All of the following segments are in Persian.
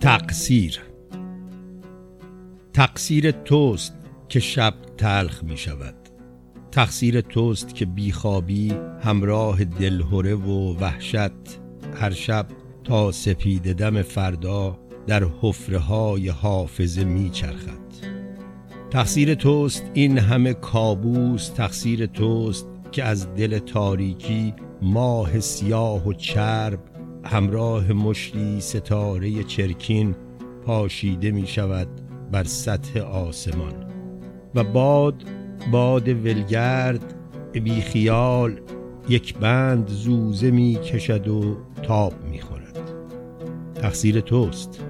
تقصیر. تقصیر توست که شب تلخ می شود. تقصیر توست که بیخوابی همراه دلهوره و وحشت هر شب تا سپید دم فردا در حفره های حافظه می چرخد. تقصیر توست این همه کابوس تقصیر توست که از دل تاریکی ماه سیاه و چرب همراه مشتی ستاره چرکین پاشیده می شود بر سطح آسمان. و باد باد ولگرد بی خیال یک بند زوزه می کشد و تاب می خورد. تقصیر توست.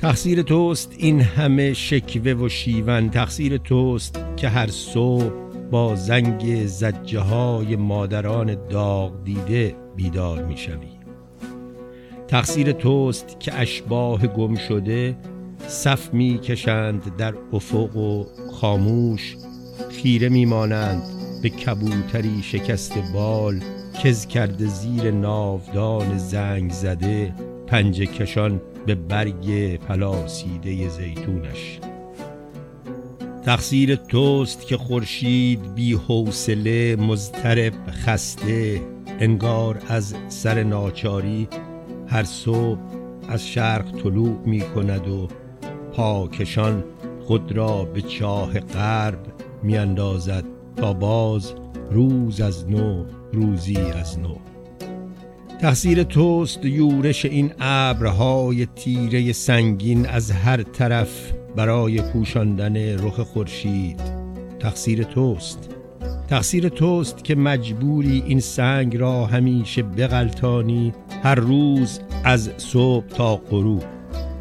تقصیر توست این همه شکوه و شیون. تقصیر توست که هر صبح با زنگ زجه های مادران داغ دیده بیدار می شوی. تقصیر توست که اشباه گم شده صف می کشند در افق و خاموش. خیره می مانند به کبوتری شکست بال. کز کرده زیر ناودان زنگ زده. پنجه کشان به برگ پلاسیده زیتونش. تقصیر توست که خورشید بی حوصله مضطرب خسته انگار از سر ناچاری هر صبح از شرق طلوع می کند و پاکشان خود را به چاه غرب می اندازد تا باز روز از نو روزی از نو. تقصیر توست یورش این ابرهای تیره سنگین از هر طرف برای پوشاندن رخ خورشید. تقصیر توست. تقصیر توست که مجبوری این سنگ را همیشه بغلطانی هر روز از صبح تا غروب.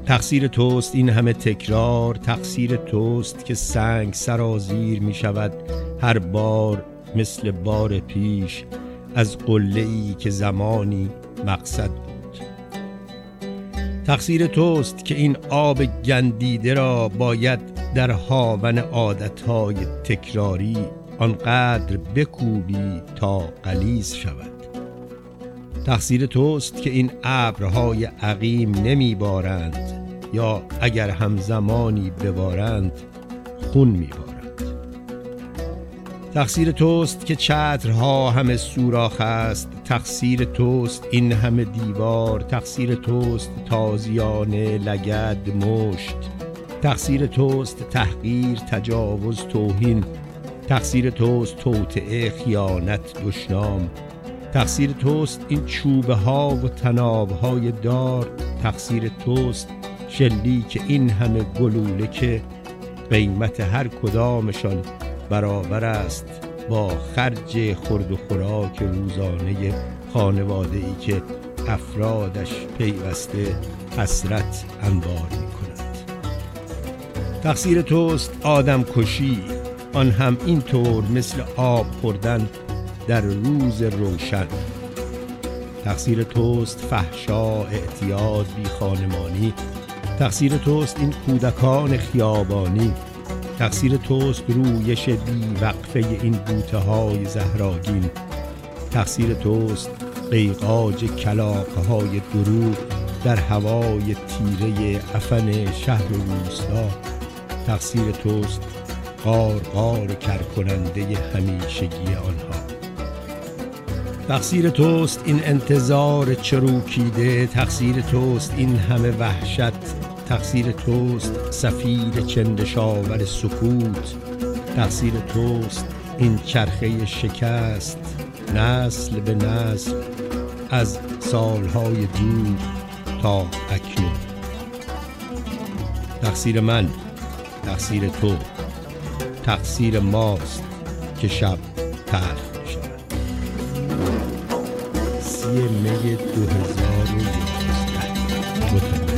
تقصیر توست این همه تکرار. تقصیر توست که سنگ سرازیر می شود هر بار مثل بار پیش. از قله ای که زمانی مقصد بود. تقصیر توست که این آب گندیده را باید در هاون عادتهای تکراری آنقدر بکوبی تا قلیز شود. تقصیر توست که این ابرهای عقیم نمیبارند یا اگر همزمانی ببارند خون میبارند. تقصیر توست که چترها همه سوراخ است. تقصیر توست این همه دیوار. تقصیر توست تازیانه لگد مشت. تقصیر توست تحقیر تجاوز توهین. تقصیر توست توطعه خیانت دشنام. تقصیر توست این چوبه ها و تناب های دار. تقصیر توست شلیک این همه گلوله که قیمت هر کدامشان برابر است با خرج خرد و خوراک روزانه خانواده ای که افرادش پیوسته حسرت انبار می کند تقصیر توست آدم کشی آن هم اینطور مثل آب خوردن در روز روشن. تقصیر توست فحشا اعتیاد بی خانمانی تقصیر توست این کودکان خیابانی. تقصیر توست رویش بی وقفه این بوته های زهراگین. تقصیر توست قیقاج کلاقه های دروغ در هوای تیره افن شهر روستا. تقصیر توست قار قار کرکننده همیشگی آنها. تقصیر توست این انتظار چروکیده. تقصیر توست این همه وحشت تقصیر توست سفیر چندشاور سکوت. تقصیر توست این چرخه شکست نسل به نسل از سالهای دور تا اکنون. تقصیر من تقصیر تو تقصیر ماست که شب می شود سی می دو هزار و